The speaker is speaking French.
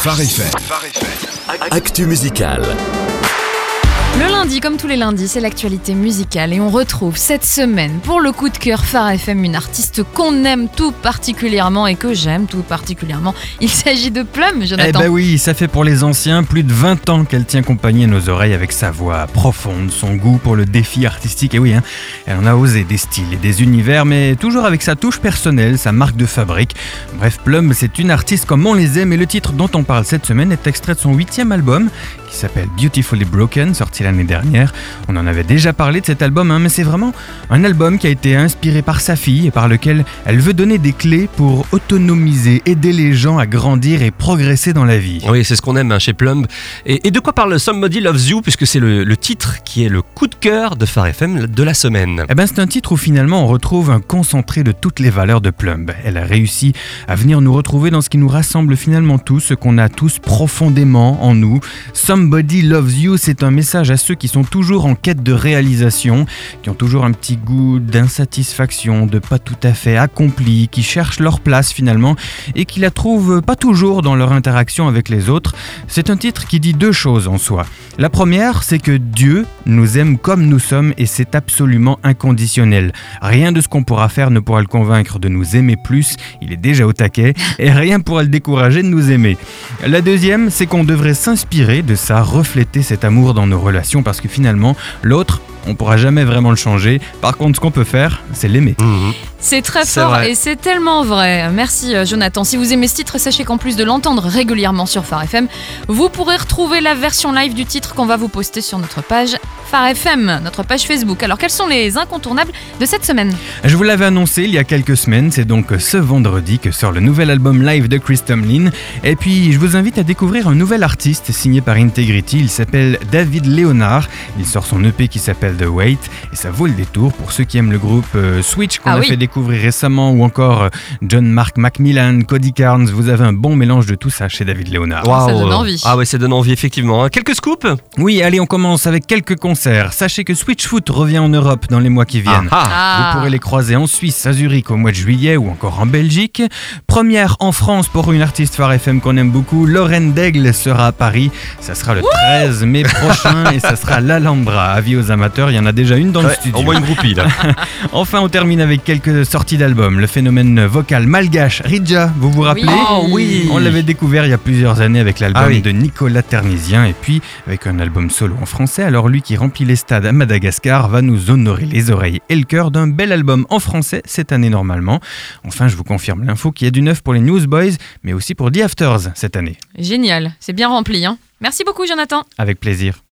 Phare. Actu musical. Le lundi, comme tous les lundis, c'est l'actualité musicale et on retrouve cette semaine pour le coup de cœur Phare FM une artiste qu'on aime tout particulièrement et que j'aime tout particulièrement. Il s'agit de Plum, Eh Jonathan. ben oui, ça fait pour les anciens plus de 20 ans qu'elle tient compagnie à nos oreilles avec sa voix profonde, son goût pour le défi artistique. Et oui, hein, elle en a osé des styles et des univers, mais toujours avec sa touche personnelle, sa marque de fabrique. Bref, Plum, c'est une artiste comme on les aime et le titre dont on parle cette semaine est extrait de son huitième album qui s'appelle Beautifully Broken, sorti l'année dernière. On en avait déjà parlé de cet album, hein, mais c'est vraiment un album qui a été inspiré par sa fille et par lequel elle veut donner des clés pour autonomiser, aider les gens à grandir et progresser dans la vie. Oui, c'est ce qu'on aime hein, chez Plumb. Et, et de quoi parle Somebody Loves You, puisque c'est le, le titre qui est le coup de cœur de Phare FM de la semaine. Eh ben, c'est un titre où finalement on retrouve un concentré de toutes les valeurs de Plumb. Elle a réussi à venir nous retrouver dans ce qui nous rassemble finalement tous, ce qu'on a tous profondément en nous. Somebody Loves You, c'est un message à ceux qui sont toujours en quête de réalisation, qui ont toujours un petit goût d'insatisfaction, de pas tout à fait accompli, qui cherchent leur place finalement et qui la trouvent pas toujours dans leur interaction avec les autres. C'est un titre qui dit deux choses en soi. La première, c'est que Dieu nous aime comme nous sommes et c'est absolument inconditionnel. Rien de ce qu'on pourra faire ne pourra le convaincre de nous aimer plus, il est déjà au taquet, et rien pourra le décourager de nous aimer. La deuxième, c'est qu'on devrait s'inspirer de ça, refléter cet amour dans nos relations parce que finalement, l'autre, on pourra jamais vraiment le changer. Par contre, ce qu'on peut faire, c'est l'aimer. Mhm. C'est très fort vrai. et c'est tellement vrai. Merci euh, Jonathan. Si vous aimez ce titre, sachez qu'en plus de l'entendre régulièrement sur Phare FM, vous pourrez retrouver la version live du titre qu'on va vous poster sur notre page Phare FM, notre page Facebook. Alors quels sont les incontournables de cette semaine? Je vous l'avais annoncé il y a quelques semaines, c'est donc ce vendredi que sort le nouvel album live de Chris Tomlin. Et puis je vous invite à découvrir un nouvel artiste signé par Integrity, il s'appelle David Leonard. Il sort son EP qui s'appelle The Wait et ça vaut le détour pour ceux qui aiment le groupe euh, Switch qu'on Ah a oui. fait découvrir récemment ou encore euh, John Mark Macmillan, Cody Carnes. Vous avez un bon mélange de tout ça chez David Leonard. ça Waouh. donne envie. Ah ouais, ça donne envie, effectivement. hein. Quelques scoops Oui, allez, on commence avec quelques concerts. Sachez que Switchfoot revient en Europe dans les mois qui viennent. Ah, ah. Ah. Vous pourrez les croiser en Suisse, à Zurich au mois de juillet ou encore en Belgique. Première en France pour une artiste phare FM qu'on aime beaucoup, Lorraine Daigle sera à Paris. Ça sera le 13 mai prochain et ça sera à l'Alhambra. Avis aux amateurs, il y en a déjà une dans le studio. au moins une groupie, là. Enfin, on termine avec quelques sorties d'albums. Le phénomène vocal malgache, Ridja, vous vous rappelez Oh oui. On l'avait découvert il y a plusieurs années avec l'album Ah oui. de Nicolas Ternisien et puis avec un album solo en français. Alors lui qui remplit les stades à Madagascar va nous honorer les oreilles et le cœur d'un bel album en français cette année normalement. Enfin, je vous confirme l'info qu'il y a du neuf pour les Newsboys, mais aussi pour The Afters cette année. Génial, c'est bien rempli. Hein Merci beaucoup Jonathan. Avec plaisir.